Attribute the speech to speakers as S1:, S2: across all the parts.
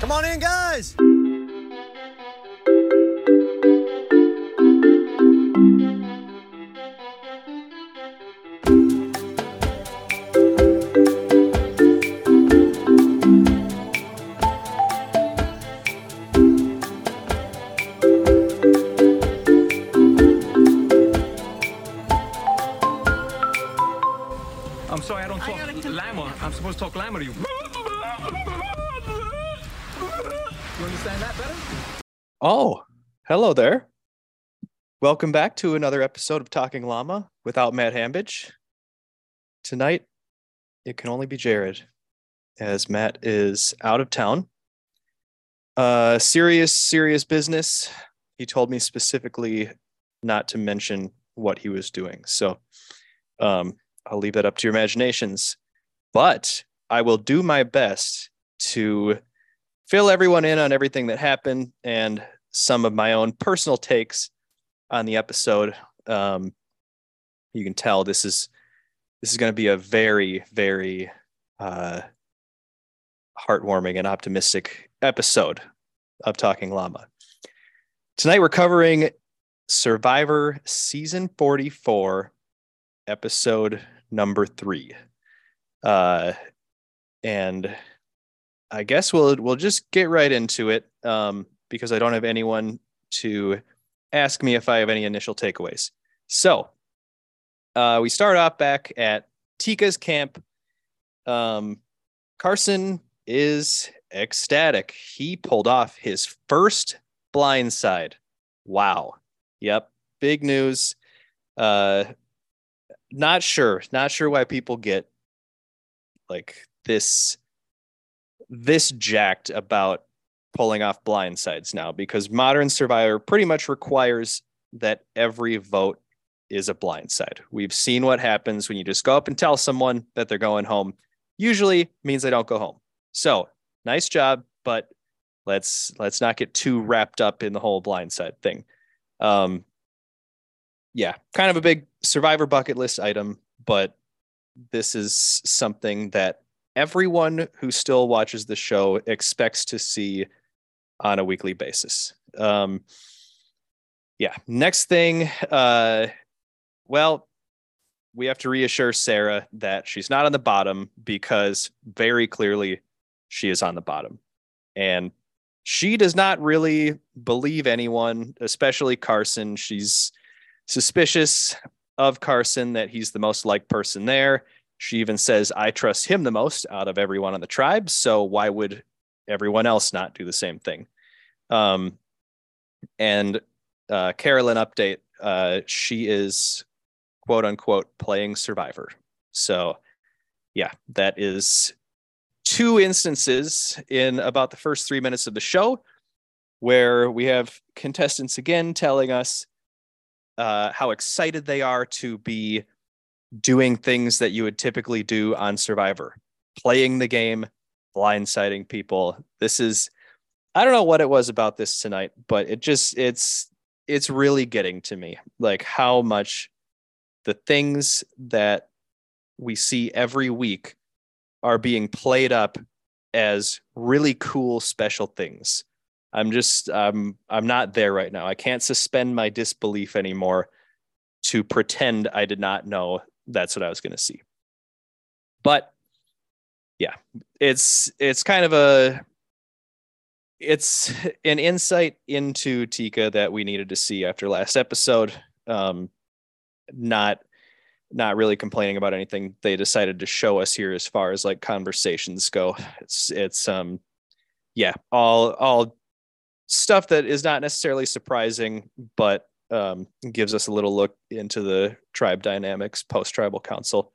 S1: Come on in, guys.
S2: Hello there. Welcome back to another episode of Talking Llama without Matt Hambidge. Tonight, it can only be Jared, as Matt is out of town. Uh, serious, serious business. He told me specifically not to mention what he was doing. So um, I'll leave that up to your imaginations. But I will do my best to fill everyone in on everything that happened and some of my own personal takes on the episode. Um, you can tell this is this is going to be a very very uh, heartwarming and optimistic episode of Talking Llama. Tonight we're covering Survivor season 44 episode number 3. Uh and I guess we'll we'll just get right into it um, because I don't have anyone to ask me if I have any initial takeaways. So uh, we start off back at Tika's camp. Um, Carson is ecstatic. He pulled off his first blind side. Wow. Yep. Big news. Uh, not sure. Not sure why people get like this this jacked about pulling off blind sides now because modern survivor pretty much requires that every vote is a blind side. We've seen what happens when you just go up and tell someone that they're going home. Usually means they don't go home. So, nice job, but let's let's not get too wrapped up in the whole blind side thing. Um yeah, kind of a big survivor bucket list item, but this is something that everyone who still watches the show expects to see on a weekly basis. Um, yeah. Next thing, uh, well, we have to reassure Sarah that she's not on the bottom because very clearly she is on the bottom. And she does not really believe anyone, especially Carson. She's suspicious of Carson that he's the most liked person there. She even says, I trust him the most out of everyone on the tribe. So why would everyone else not do the same thing? Um, and uh, Carolyn update, uh, she is quote unquote playing Survivor. So yeah, that is two instances in about the first three minutes of the show where we have contestants again telling us uh, how excited they are to be doing things that you would typically do on Survivor, playing the game, blindsiding people. This is I don't know what it was about this tonight, but it just it's it's really getting to me. Like how much the things that we see every week are being played up as really cool special things. I'm just um I'm not there right now. I can't suspend my disbelief anymore to pretend I did not know that's what I was going to see. But yeah, it's it's kind of a it's an insight into Tika that we needed to see after last episode. Um, not not really complaining about anything they decided to show us here as far as like conversations go. It's it's um yeah, all all stuff that is not necessarily surprising, but um, gives us a little look into the tribe dynamics post tribal council.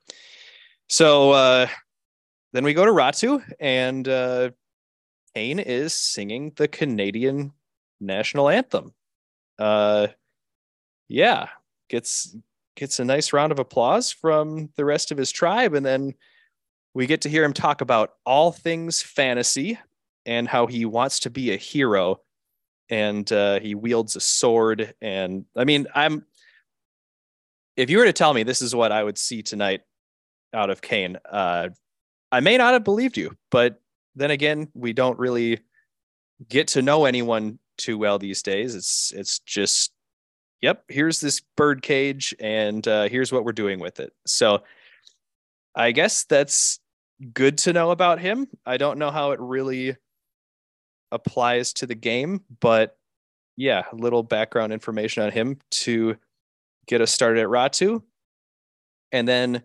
S2: So uh, then we go to Ratu, and uh, Kane is singing the Canadian national anthem. Uh, yeah, gets gets a nice round of applause from the rest of his tribe, and then we get to hear him talk about all things fantasy and how he wants to be a hero and uh, he wields a sword. And I mean, I'm if you were to tell me this is what I would see tonight out of Kane, uh, I may not have believed you, but then again, we don't really get to know anyone too well these days. It's it's just yep, here's this bird cage and uh, here's what we're doing with it. So I guess that's good to know about him. I don't know how it really applies to the game, but yeah, a little background information on him to get us started at Ratu. And then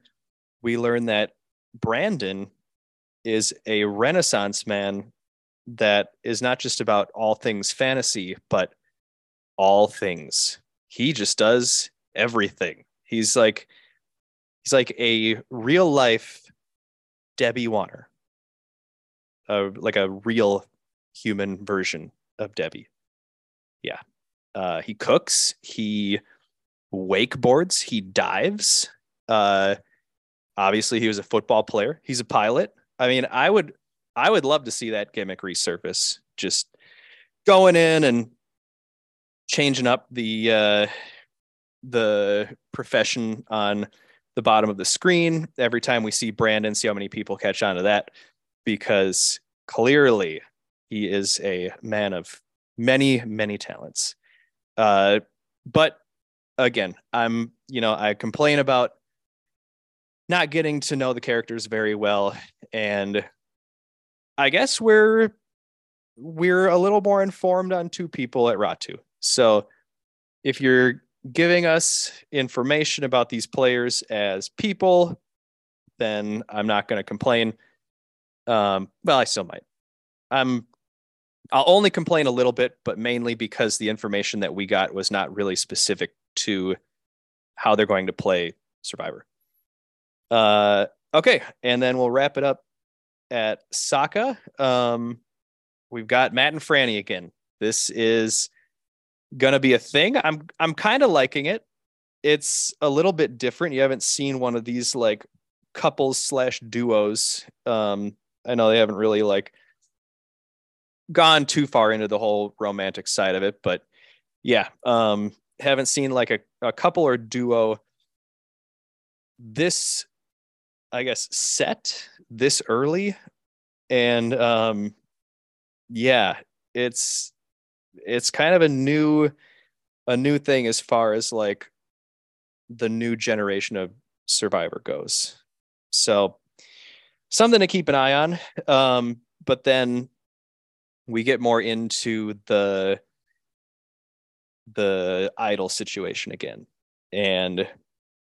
S2: we learn that Brandon is a renaissance man that is not just about all things fantasy, but all things. He just does everything. He's like he's like a real life Debbie Wanner. Uh, like a real human version of Debbie. Yeah. Uh, he cooks, he wakeboards, he dives. Uh, obviously, he was a football player. He's a pilot. I mean, I would I would love to see that gimmick resurface. Just going in and changing up the uh, the profession on the bottom of the screen every time we see Brandon. See how many people catch on to that because clearly he is a man of many many talents. Uh, but again, I'm you know I complain about not getting to know the characters very well and I guess we're we're a little more informed on two people at Ratu. So if you're giving us information about these players as people, then I'm not going to complain. Um, well, I still might. I'm. I'll only complain a little bit, but mainly because the information that we got was not really specific to how they're going to play Survivor. Uh, okay, and then we'll wrap it up at Soka. Um, we've got Matt and Frannie again. This is gonna be a thing. I'm I'm kind of liking it. It's a little bit different. You haven't seen one of these like couples slash duos. Um, I know they haven't really like gone too far into the whole romantic side of it, but yeah, um, haven't seen like a, a couple or duo this I guess set this early. And um yeah it's it's kind of a new a new thing as far as like the new generation of survivor goes. So something to keep an eye on. Um but then we get more into the the idol situation again. And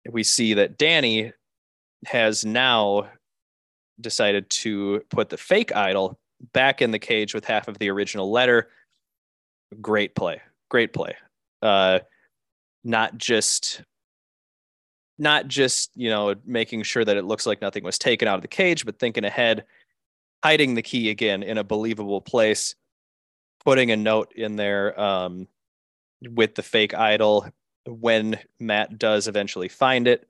S2: we see that danny has now decided to put the fake idol back in the cage with half of the original letter. Great play. Great play. Uh, not just not just, you know, making sure that it looks like nothing was taken out of the cage, but thinking ahead, hiding the key again in a believable place, putting a note in there um, with the fake idol when Matt does eventually find it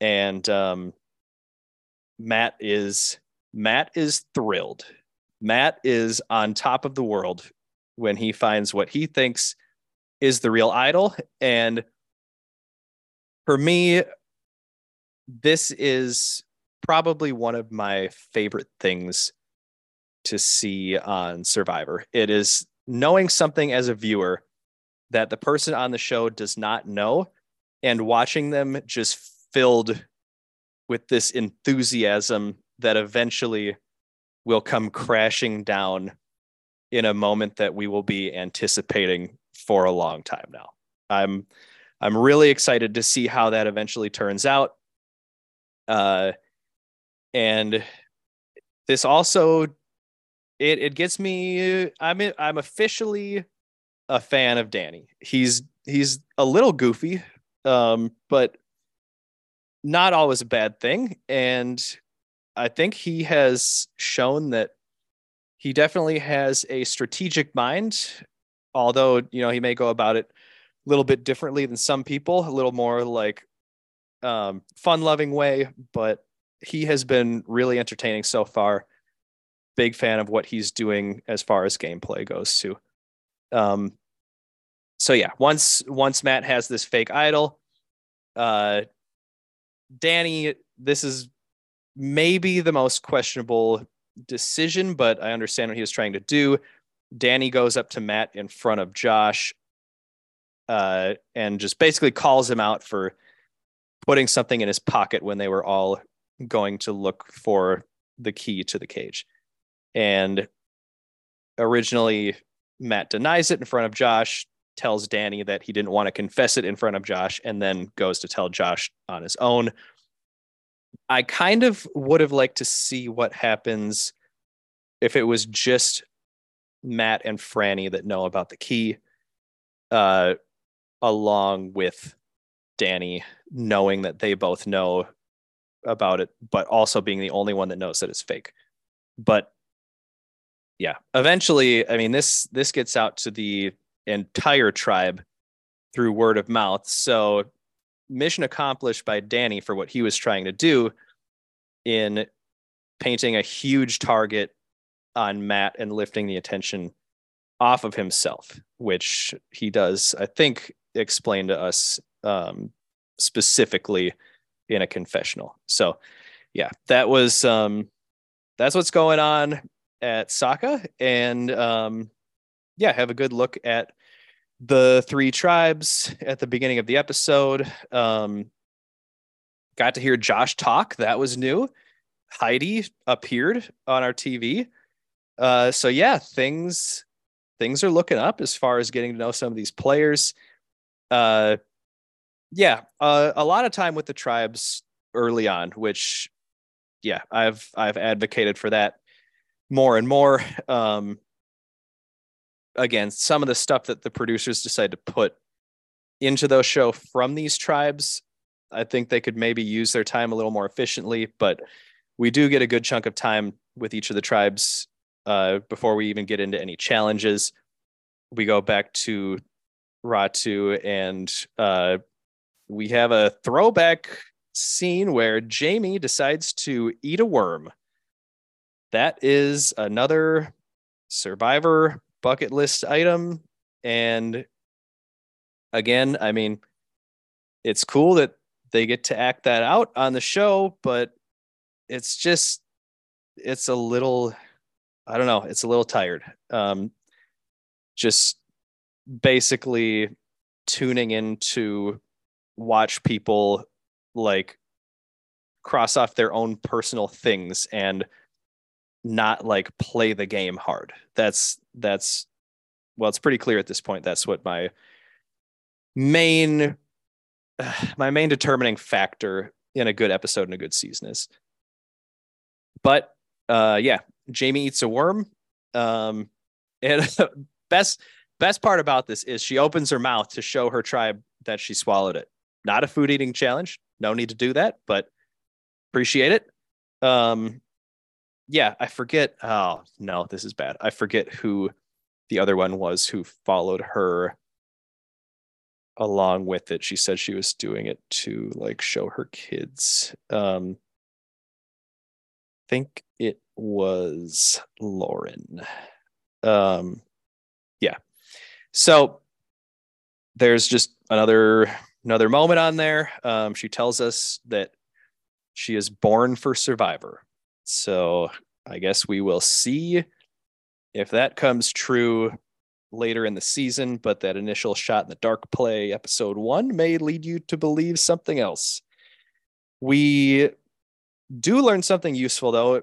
S2: and um, Matt is Matt is thrilled. Matt is on top of the world when he finds what he thinks is the real idol. And for me, this is probably one of my favorite things to see on Survivor. It is knowing something as a viewer that the person on the show does not know and watching them just filled with this enthusiasm that eventually will come crashing down in a moment that we will be anticipating for a long time now. I'm I'm really excited to see how that eventually turns out. Uh, and this also it it gets me I'm I'm officially a fan of Danny. He's he's a little goofy, um, but not always a bad thing. And I think he has shown that he definitely has a strategic mind, although, you know, he may go about it a little bit differently than some people, a little more like um, fun loving way, but he has been really entertaining so far. Big fan of what he's doing as far as gameplay goes too. Um, so yeah, once once Matt has this fake idol, uh, Danny, this is maybe the most questionable decision, but I understand what he was trying to do. Danny goes up to Matt in front of Josh uh, and just basically calls him out for putting something in his pocket when they were all going to look for the key to the cage. And originally, Matt denies it in front of Josh, tells Danny that he didn't want to confess it in front of Josh, and then goes to tell Josh on his own. I kind of would have liked to see what happens if it was just Matt and Frannie that know about the key, uh, along with Danny knowing that they both know about it, but also being the only one that knows that it's fake. But yeah, eventually, I mean this this gets out to the entire tribe through word of mouth. So mission accomplished by Danny for what he was trying to do in painting a huge target on Matt and lifting the attention off of himself, which he does, I think, explain to us um, specifically in a confessional. So, yeah, that was um, that's what's going on at Soka, and um, yeah, have a good look at the three tribes at the beginning of the episode. Um, got to hear Josh talk. That was new. Heidi appeared on our TV. Uh, so yeah, things things are looking up as far as getting to know some of these players. Uh, yeah, uh, a lot of time with the tribes early on, which yeah, I've I've advocated for that more and more. Um, again, some of the stuff that the producers decide to put into those show from these tribes, I think they could maybe use their time a little more efficiently. But we do get a good chunk of time with each of the tribes uh, before we even get into any challenges. We go back to Ratu and uh, we have a throwback scene where Jaime decides to eat a worm. That is another survivor bucket list item. And again, I mean, it's cool that they get to act that out on the show, but it's just, it's a little, I don't know, it's a little tired. Um, just basically tuning into watch people like cross off their own personal things and not like play the game hard. That's that's well, it's pretty clear at this point. That's what my main my main determining factor in a good episode and a good season is. But uh yeah, Jaime eats a worm. Um and best best part about this is she opens her mouth to show her tribe that she swallowed it. Not a food eating challenge. No need to do that, but appreciate it. Um yeah, I forget. Oh no, this is bad. I forget who the other one was who followed her along with it. She said she was doing it to like show her kids. Um, think it was Lauren. Um, yeah. So there's just another another moment on there. Um, she tells us that she is born for Survivor. So I guess we will see if that comes true later in the season, but that initial shot in the dark play, episode one, may lead you to believe something else. We do learn something useful, though,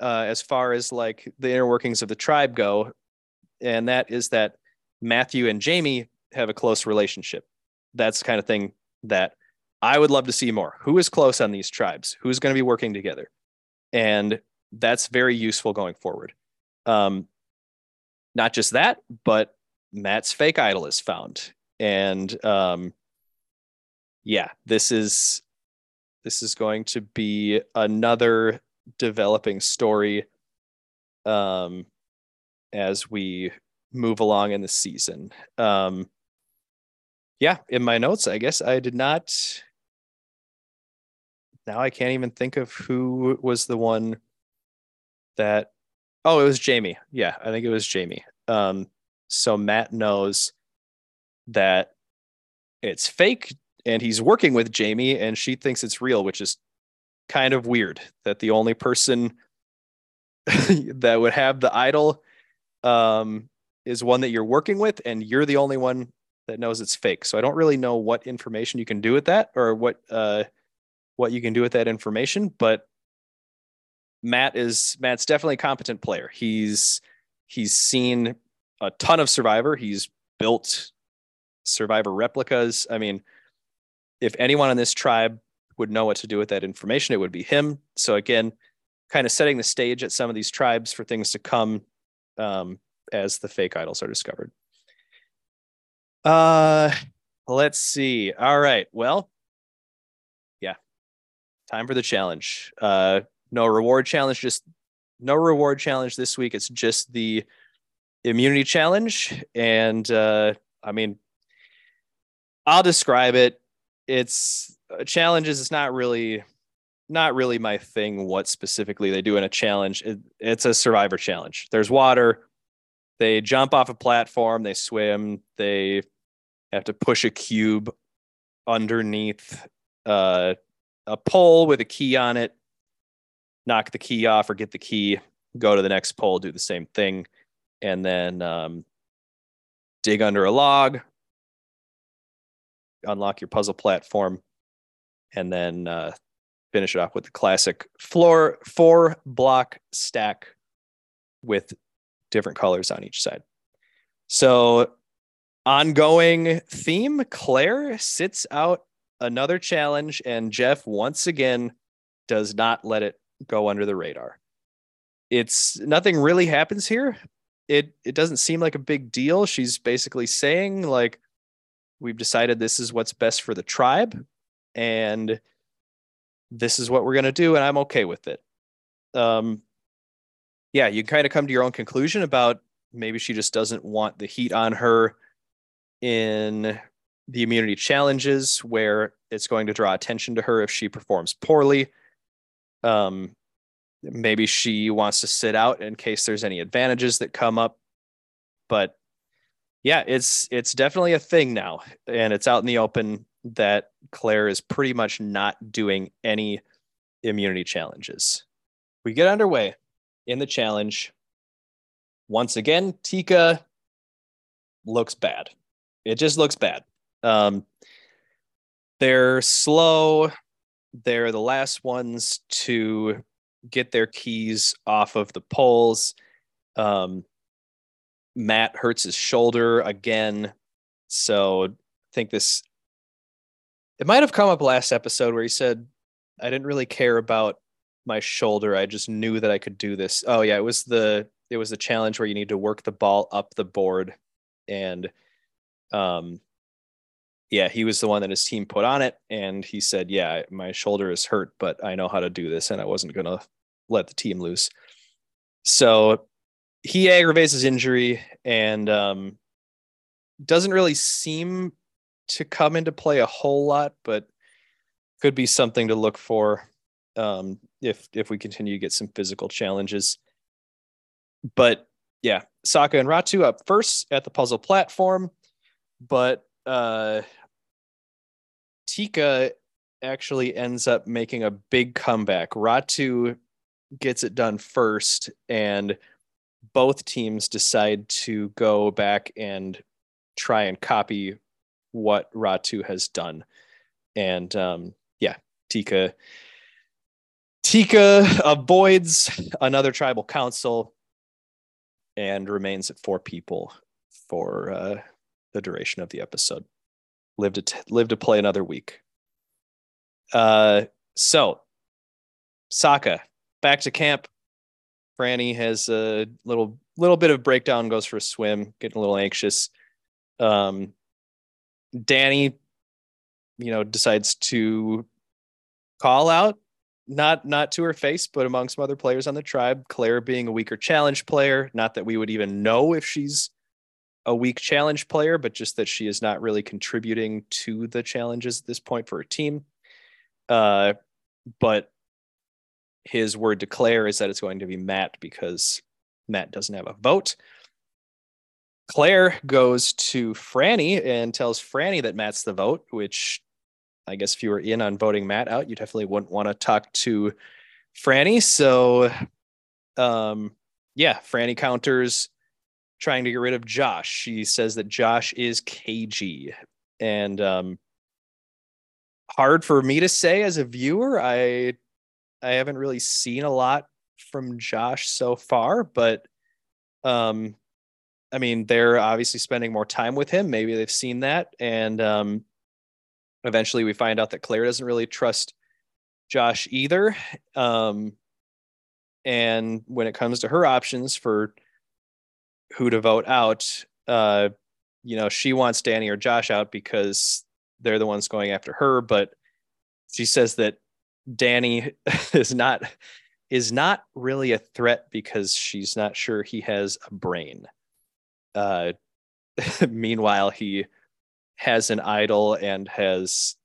S2: uh, as far as like the inner workings of the tribe go, and that is that Matthew and Jaime have a close relationship. That's the kind of thing that I would love to see more. Who is close on these tribes? Who's going to be working together? And that's very useful going forward. Um, not just that, but Matt's fake idol is found, and um, yeah, this is this is going to be another developing story um, as we move along in the season. Um, yeah, in my notes, I guess I did not now I can't even think of who was the one that oh it was Jaime. Yeah, I think it was Jaime. Um so Matt knows that it's fake and he's working with Jaime and she thinks it's real, which is kind of weird that the only person that would have the idol um, is one that you're working with, and you're the only one that knows it's fake. So I don't really know what information you can do with that, or what uh, what you can do with that information. But Matt is Matt's definitely a competent player. He's he's seen a ton of Survivor. He's built Survivor replicas. I mean, if anyone on this tribe would know what to do with that information, it would be him. So again, kind of setting the stage at some of these tribes for things to come um, as the fake idols are discovered. Uh, let's see. All right. Well, time for the challenge. Uh, no reward challenge. Just no reward challenge this week. It's just the immunity challenge, and uh, I mean, I'll describe it. It's uh, challenges. It's not really not really my thing what specifically they do in a challenge. It, it's a survivor challenge. There's water. They jump off a platform, they swim, they have to push a cube underneath uh, a pole with a key on it, knock the key off or get the key, go to the next pole, do the same thing, and then um, dig under a log, unlock your puzzle platform, and then uh, finish it off with the classic floor four block stack with different colors on each side. So, ongoing theme Claire sits out another challenge, and Jeff once again does not let it go under the radar. It's nothing really happens here. It it doesn't seem like a big deal. She's basically saying like we've decided this is what's best for the tribe and this is what we're going to do and i'm okay with it um yeah you kind of come to your own conclusion about maybe she just doesn't want the heat on her in the immunity challenges where it's going to draw attention to her if she performs poorly um maybe she wants to sit out in case there's any advantages that come up but yeah it's it's definitely a thing now and it's out in the open that Claire is pretty much not doing any immunity challenges. We get underway in the challenge. Once again, Tika looks bad. It just looks bad. Um, they're slow. They're the last ones to get their keys off of the poles. Um, Matt hurts his shoulder again. So I think this it might have come up last episode where he said, I didn't really care about my shoulder. I just knew that I could do this. Oh yeah, it was the it was the challenge where you need to work the ball up the board and um yeah, he was the one that his team put on it and he said, "Yeah, my shoulder is hurt, but I know how to do this and I wasn't going to let the team loose." So he aggravates his injury and um doesn't really seem to come into play a whole lot, but could be something to look for um, if if we continue to get some physical challenges. But yeah, Soka and Ratu up first at the puzzle platform, but uh, Tika actually ends up making a big comeback. Ratu gets it done first, and both teams decide to go back and try and copy what Ratu has done. And um, yeah, Tika Tika avoids another tribal council and remains at four people for uh, the duration of the episode. Live to t- live to play another week. Uh, so Soka back to camp. Frannie has a little little bit of breakdown, goes for a swim, getting a little anxious. Um, Danny, you know, decides to call out not not to her face, but among some other players on the tribe. Claire being a weaker challenge player. Not that we would even know if she's a weak challenge player, but just that she is not really contributing to the challenges at this point for her team. Uh, but his word to Claire is that it's going to be Matt because Matt doesn't have a vote. Claire goes to Frannie and tells Frannie that Matt's the vote, which I guess if you were in on voting Matt out, you definitely wouldn't want to talk to Frannie. So, um, yeah, Frannie counters. Trying to get rid of Josh. She says that Josh is cagey and um hard for me to say as a viewer. I I haven't really seen a lot from Josh so far, but um I mean, they're obviously spending more time with him. Maybe they've seen that and um eventually we find out that Claire doesn't really trust Josh either. Um and when it comes to her options for who to vote out, uh, you know, she wants Danny or Josh out because they're the ones going after her. But she says that Danny is not is not really a threat because she's not sure he has a brain. Uh, meanwhile, he has an idol and has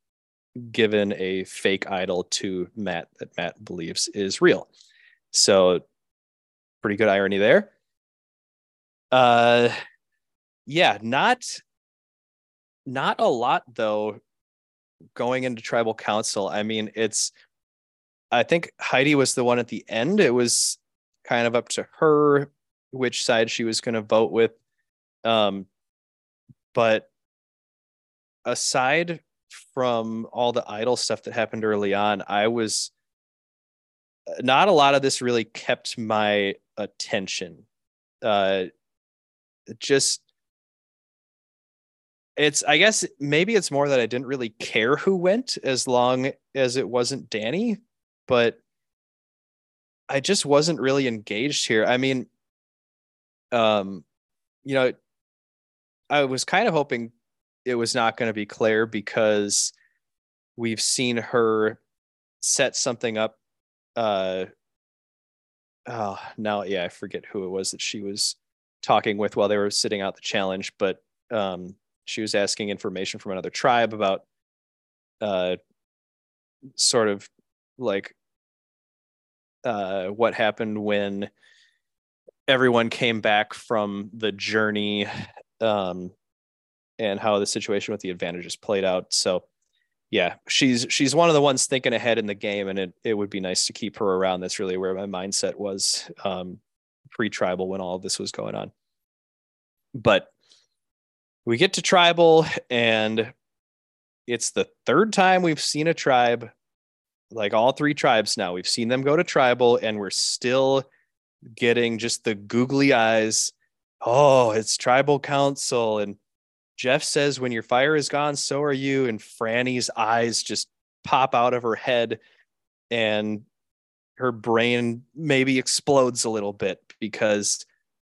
S2: given a fake idol to Matt that Matt believes is real. So, pretty good irony there. Uh, yeah, not not a lot though. Going into tribal council, I mean, it's. I think Heidi was the one at the end. It was kind of up to her which side she was going to vote with. Um, but aside from all the idol stuff that happened early on, I was not a lot of this really kept my attention. Uh, just it's I guess maybe it's more that I didn't really care who went as long as it wasn't Danny, but I just wasn't really engaged here. I mean, um, you know, I was kind of hoping it was not going to be Claire because we've seen her set something up uh oh now yeah i forget who it was that she was talking with while they were sitting out the challenge but um she was asking information from another tribe about uh sort of like uh what happened when everyone came back from the journey um and how the situation with the advantages played out so yeah, she's she's one of the ones thinking ahead in the game, and it it would be nice to keep her around. That's really where my mindset was um, pre-tribal when all of this was going on. But we get to tribal, and it's the third time we've seen a tribe, like all three tribes now. We've seen them go to tribal, and we're still getting just the googly eyes. Oh, it's tribal council, and Jeff says, when your fire is gone, so are you. And Frannie's eyes just pop out of her head and her brain maybe explodes a little bit because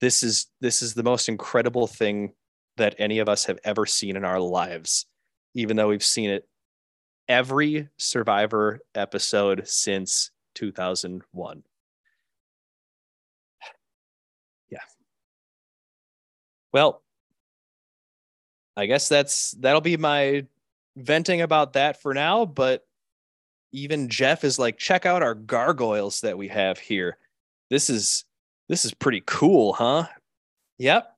S2: this is this is the most incredible thing that any of us have ever seen in our lives even though we've seen it every survivor episode since 2001 yeah well I guess that's that'll be my venting about that for now. But even Jeff is like, check out our gargoyles that we have here. This is this is pretty cool, huh? Yep.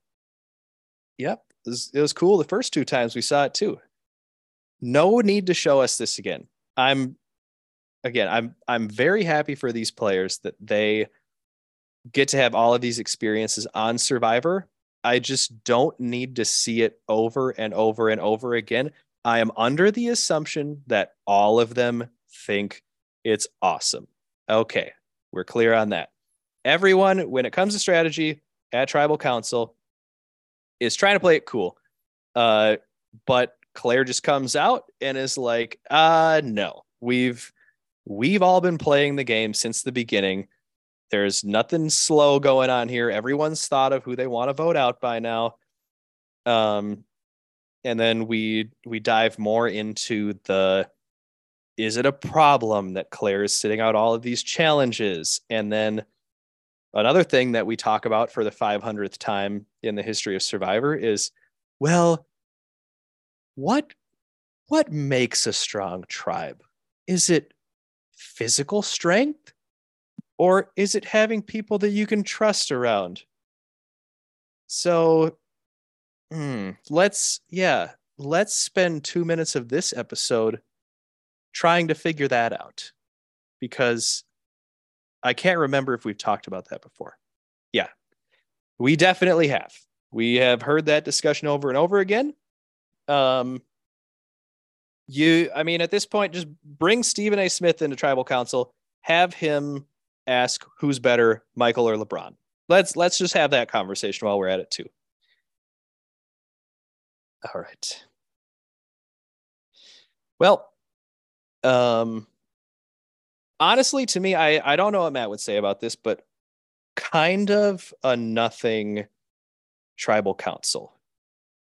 S2: Yep. It was, it was cool the first two times we saw it too. No need to show us this again. I'm again, I'm I'm very happy for these players that they get to have all of these experiences on Survivor I just don't need to see it over and over and over again. I am under the assumption that all of them think it's awesome. Okay, we're clear on that. Everyone, when it comes to strategy at Tribal Council, is trying to play it cool. Uh, but Claire just comes out and is like, uh, no, we've we've all been playing the game since the beginning. There's nothing slow going on here. Everyone's thought of who they want to vote out by now. Um, and then we we dive more into the is it a problem that Claire is sitting out all of these challenges? And then another thing that we talk about for the 500th time in the history of Survivor is well, what what makes a strong tribe? Is it physical strength? Or is it having people that you can trust around? So, hmm, let's, yeah, let's spend two minutes of this episode trying to figure that out because I can't remember if we've talked about that before. Yeah, we definitely have. We have heard that discussion over and over again. Um, you, I mean, at this point, just bring Stephen A. Smith into tribal council, have him ask who's better, Michael or LeBron. Let's let's just have that conversation while we're at it too. All right. Well, um, honestly, to me, I I don't know what Matt would say about this, but kind of a nothing tribal council.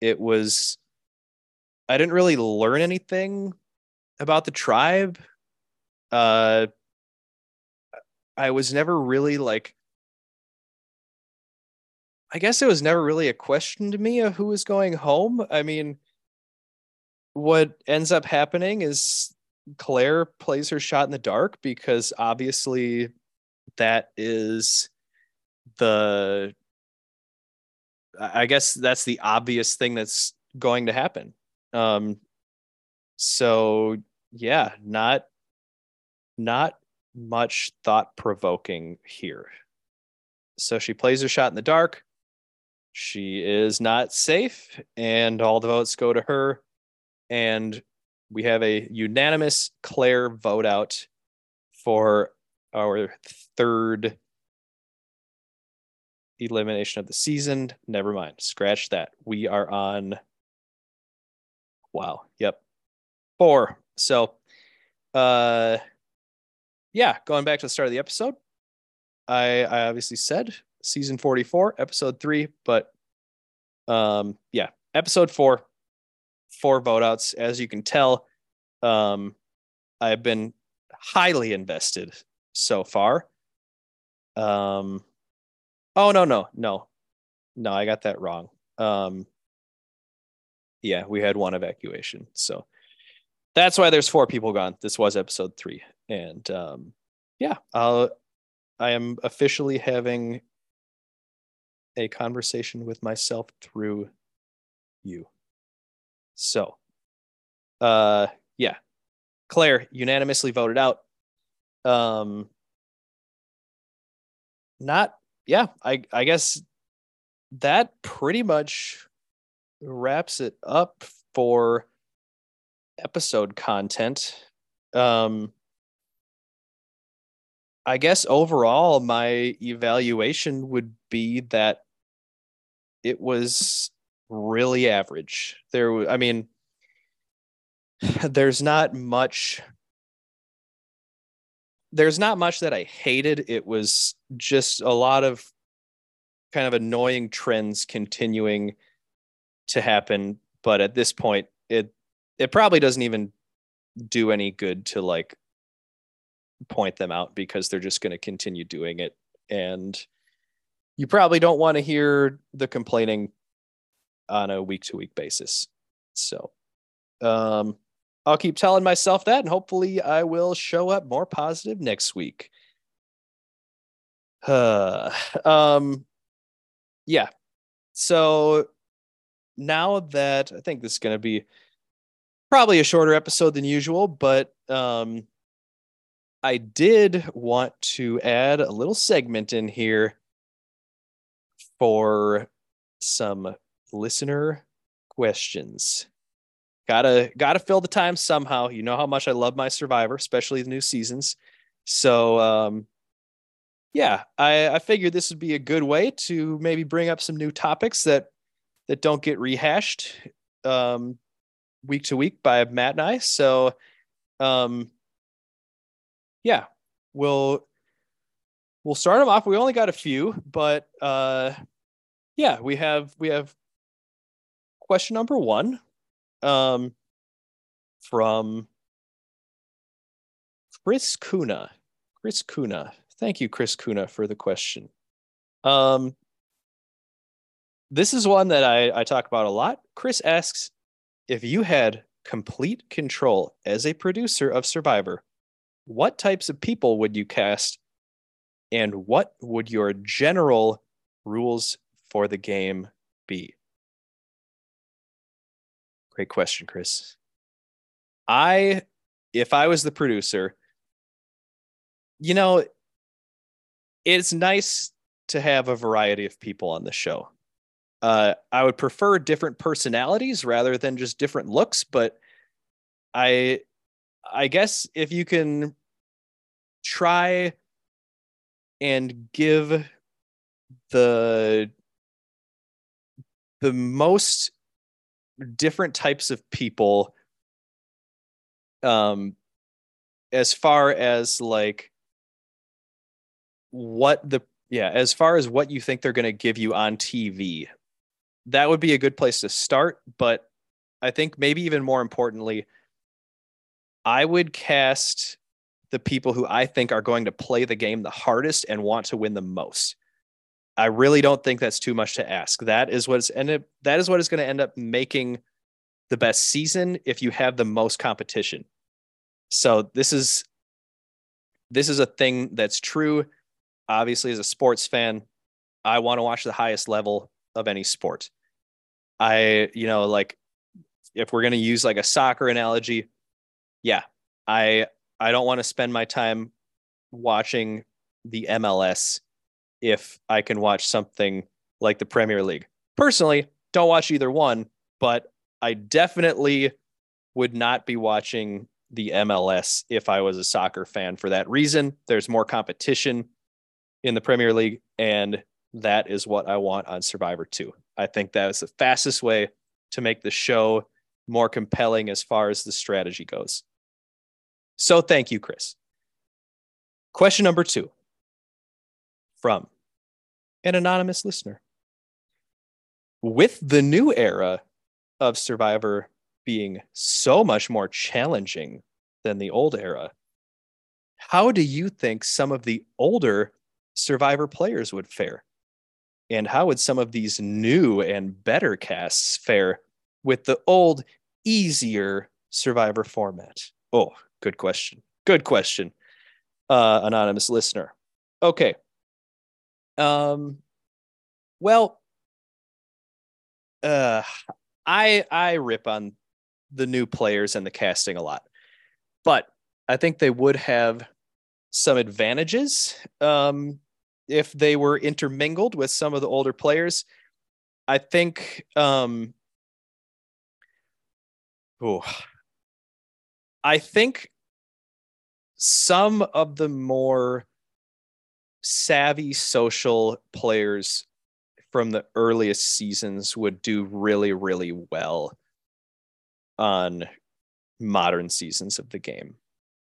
S2: It was I didn't really learn anything about the tribe. Uh I was never really like I guess it was never really a question to me of who was going home. I mean, what ends up happening is Claire plays her shot in the dark because obviously that is the I guess that's the obvious thing that's going to happen. Um so yeah, not not much thought provoking here. So she plays her shot in the dark. She is not safe, and all the votes go to her. And we have a unanimous Claire vote out for our third elimination of the season. Never mind. Scratch that. We are on. Wow. Yep. Four. So, uh, yeah, going back to the start of the episode, I I obviously said season 44, episode three, but um, yeah, episode four, four vote outs. As you can tell, um, I've been highly invested so far. Um, oh no, no, no, no, I got that wrong. Um, yeah, we had one evacuation, so that's why there's four people gone. This was episode three, and um, yeah, I'll, I am officially having a conversation with myself through you. So, uh, yeah, Claire unanimously voted out. Um, not, yeah, I, I guess that pretty much wraps it up for episode content. Um, I guess overall, my evaluation would be that it was really average. There, I mean, there's not much. There's not much that I hated. It was just a lot of kind of annoying trends continuing to happen. But at this point, it it probably doesn't even do any good to like point them out because they're just going to continue doing it and you probably don't want to hear the complaining on a week to week basis. So um i'll keep telling myself that and hopefully i will show up more positive next week. Uh, um yeah. So now that i think this is going to be probably a shorter episode than usual but um I did want to add a little segment in here for some listener questions. Gotta gotta fill the time somehow. You know how much I love my Survivor, especially the new seasons. So um, yeah, I, I figured this would be a good way to maybe bring up some new topics that that don't get rehashed um, week to week by Matt and I. So um, yeah, we'll we'll start them off. We only got a few, but uh, yeah, we have we have question number one um, from Chris Kuna. Chris Kuna. Thank you, Chris Kuna, for the question. Um, this is one that I, I talk about a lot. Chris asks if you had complete control as a producer of Survivor, what types of people would you cast and what would your general rules for the game be? Great question, Chris. I, if I was the producer, you know, it's nice to have a variety of people on the show. Uh, I would prefer different personalities rather than just different looks, but I I guess if you can try and give the the most different types of people um as far as like what the yeah as far as what you think they're going to give you on TV that would be a good place to start but I think maybe even more importantly I would cast the people who I think are going to play the game the hardest and want to win the most. I really don't think that's too much to ask. That is what's ended that is what is going to end up making the best season if you have the most competition. So this is this is a thing that's true. Obviously, as a sports fan, I want to watch the highest level of any sport. I, you know, like if we're going to use like a soccer analogy, yeah, I I don't want to spend my time watching the MLS if I can watch something like the Premier League. Personally, don't watch either one, but I definitely would not be watching the MLS if I was a soccer fan for that reason. There's more competition in the Premier League, and that is what I want on Survivor 2. I think that is the fastest way to make the show more compelling as far as the strategy goes. So thank you, Chris. Question number two from an anonymous listener. With the new era of Survivor being so much more challenging than the old era, how do you think some of the older Survivor players would fare? And how would some of these new and better casts fare with the old, easier Survivor format? Oh, good question. Good question, uh, anonymous listener. Okay. Um, well, uh, I I rip on the new players and the casting a lot, but I think they would have some advantages um, if they were intermingled with some of the older players. I think. Um, oh, I think some of the more savvy social players from the earliest seasons would do really, really well on modern seasons of the game.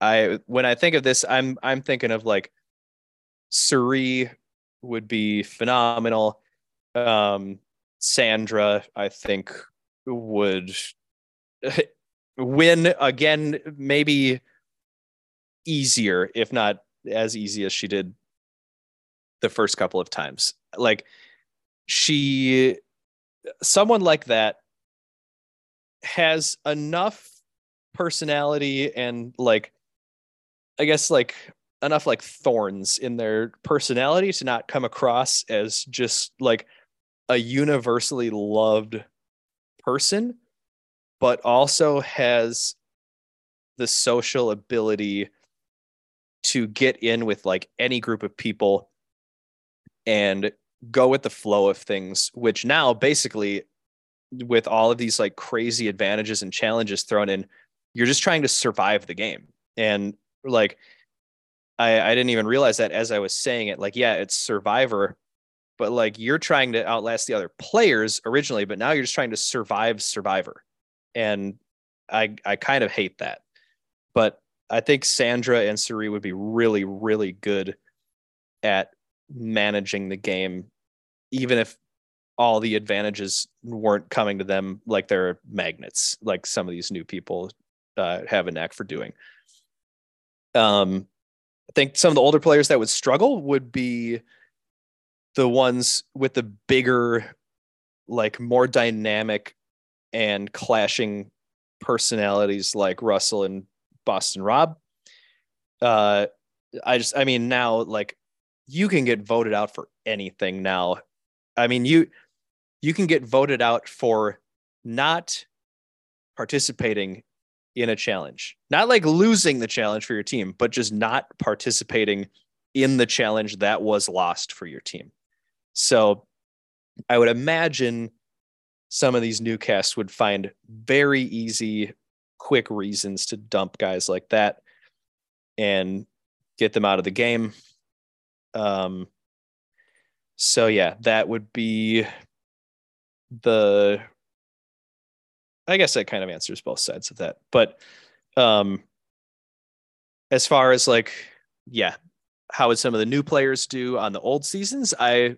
S2: I when I think of this, I'm I'm thinking of like Cirie would be phenomenal. Um, Sandra, I think, would win again, maybe easier, if not as easy as she did the first couple of times. Like she someone like that has enough personality and like I guess like enough like thorns in their personality to not come across as just like a universally loved person but also has the social ability to get in with like any group of people and go with the flow of things, which now basically with all of these like crazy advantages and challenges thrown in, you're just trying to survive the game. And like I, I didn't even realize that as I was saying it, like, yeah, it's survivor, but like you're trying to outlast the other players originally, but now you're just trying to survive survivor. And I I kind of hate that. But I think Sandra and Cirie would be really, really good at managing the game, even if all the advantages weren't coming to them like they're magnets, like some of these new people uh, have a knack for doing. Um, I think some of the older players that would struggle would be the ones with the bigger, like more dynamic and clashing personalities like Russell and Boston Rob. Uh, I just, I mean, now like you can get voted out for anything now. I mean, you you can get voted out for not participating in a challenge. Not like losing the challenge for your team, but just not participating in the challenge that was lost for your team. So I would imagine some of these new casts would find very easy, quick reasons to dump guys like that and get them out of the game. Um, so yeah, that would be the. I guess that kind of answers both sides of that, but um, as far as like, yeah, how would some of the new players do on the old seasons? I,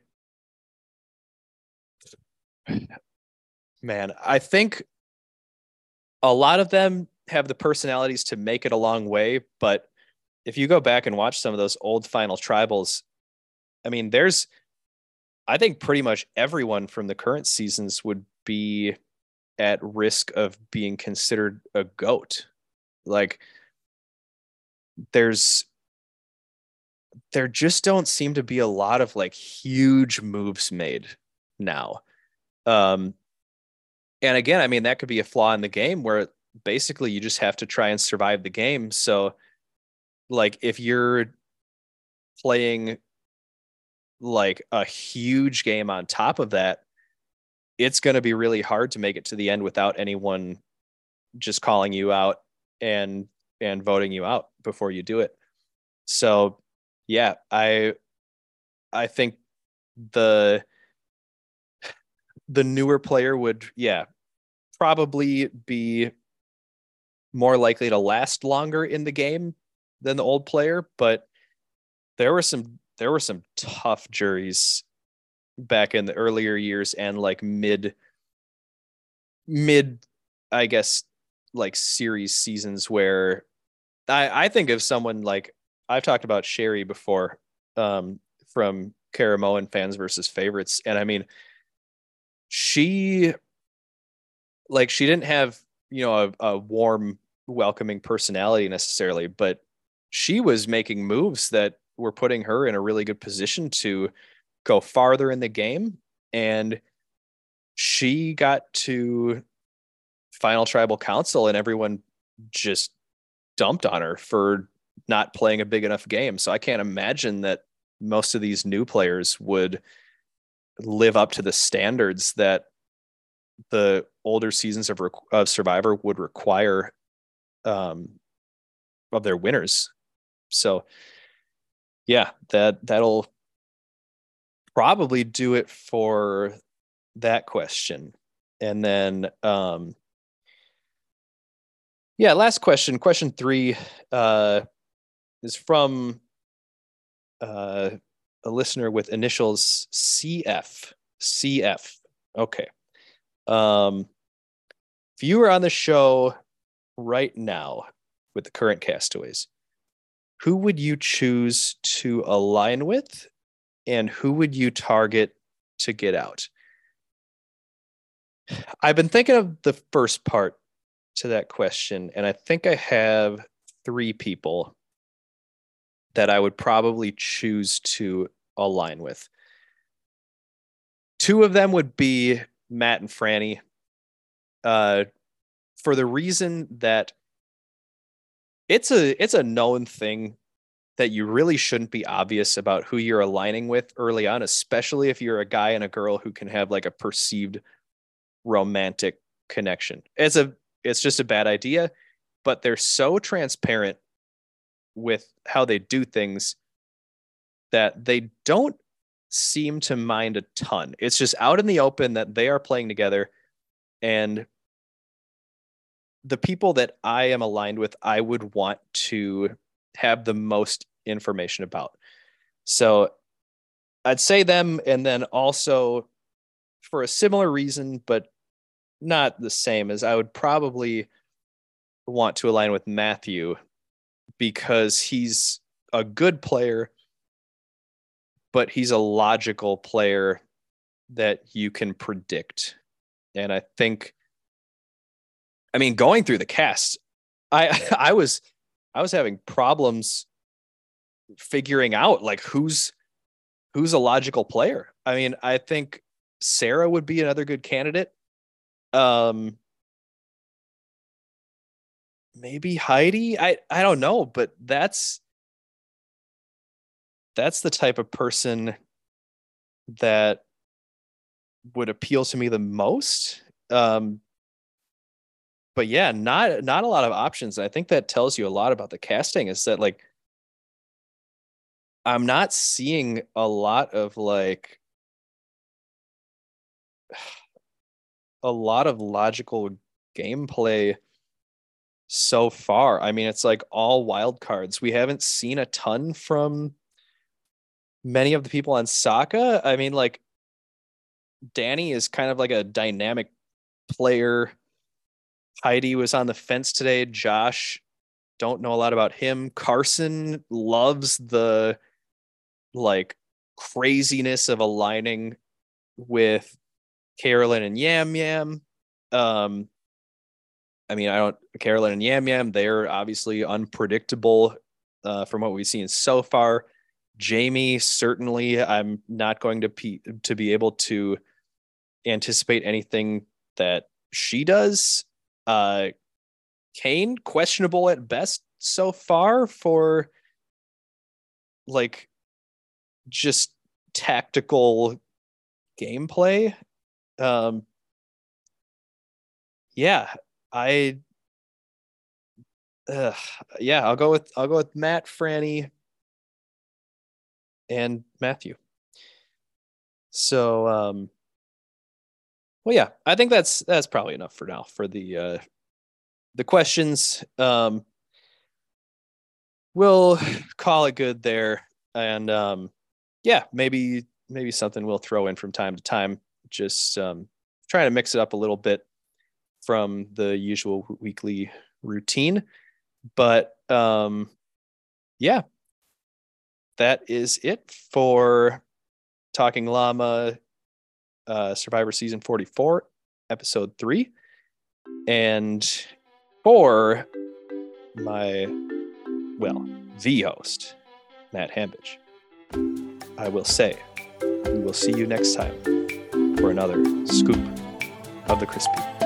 S2: man, I think a lot of them have the personalities to make it a long way, but if you go back and watch some of those old final tribals, I mean, there's, I think pretty much everyone from the current seasons would be at risk of being considered a goat. Like, there's, there just don't seem to be a lot of like huge moves made now. Um, and again, I mean, that could be a flaw in the game where basically you just have to try and survive the game. So, like, if you're playing like a huge game on top of that, it's going to be really hard to make it to the end without anyone just calling you out and and voting you out before you do it. So, yeah, I I think the the newer player would yeah, probably be more likely to last longer in the game than the old player, but there were some there were some tough juries back in the earlier years and like mid mid I guess like series seasons where I I think of someone like I've talked about Sherri before um from Caramoan fans versus favorites. And I mean she like she didn't have you know a, a warm welcoming personality necessarily but she was making moves that were putting her in a really good position to go farther in the game. And she got to final tribal council and everyone just dumped on her for not playing a big enough game. So i can't imagine that most of these new players would live up to the standards that the older seasons of, of survivor would require um, of their winners. So yeah, that that'll probably do it for that question. And then um yeah, last question, question 3 uh is from uh a listener with initials CF. CF. Okay. Um if you were on the show right now with the current castaways, who would you choose to align with and who would you target to get out? I've been thinking of the first part to that question, and I think I have three people that I would probably choose to align with. Two of them would be Matt and Frannie, uh, for the reason that it's a it's a known thing that you really shouldn't be obvious about who you're aligning with early on, especially if you're a guy and a girl who can have like a perceived romantic connection. It's a it's just a bad idea, but they're so transparent with how they do things that they don't seem to mind a ton. It's just out in the open that they are playing together and the people that I am aligned with, I would want to have the most information about. So I'd say them, and then also for a similar reason, but not the same as I would probably want to align with Matthew because he's a good player, but he's a logical player that you can predict. And I think I mean, going through the cast, I I was I was having problems figuring out like who's who's a logical player. I mean, I think Sarah would be another good candidate. Um maybe Heidi. I I don't know, but that's that's the type of person that would appeal to me the most. Um, but yeah, not not a lot of options. I think that tells you a lot about the casting. Is that like I'm not seeing a lot of like a lot of logical gameplay so far. I mean, it's like all wild cards. We haven't seen a ton from many of the people on Soka. I mean, like Danny is kind of like a dynamic player. Heidi was on the fence today. Josh, don't know a lot about him. Carson loves the like craziness of aligning with Carolyn and Yam Yam. Um, I mean, I don't Carolyn and Yam Yam. They're obviously unpredictable uh, from what we've seen so far. Jaime, certainly, I'm not going to be to be able to anticipate anything that she does. Uh, Kane, questionable at best so far for like just tactical gameplay. Um, yeah, I, uh, yeah, I'll go with I'll go with Matt, Frannie, and Matthew. So, um, well, yeah, I think that's that's probably enough for now for the uh, the questions. Um, we'll call it good there, and um, yeah, maybe maybe something we'll throw in from time to time. Just um, trying to mix it up a little bit from the usual weekly routine. But um, yeah, that is it for Talking Llama uh, Survivor Season 44, Episode 3. And for my, well, the host, Matt Hambidge, I will say we will see you next time for another scoop of the crispy.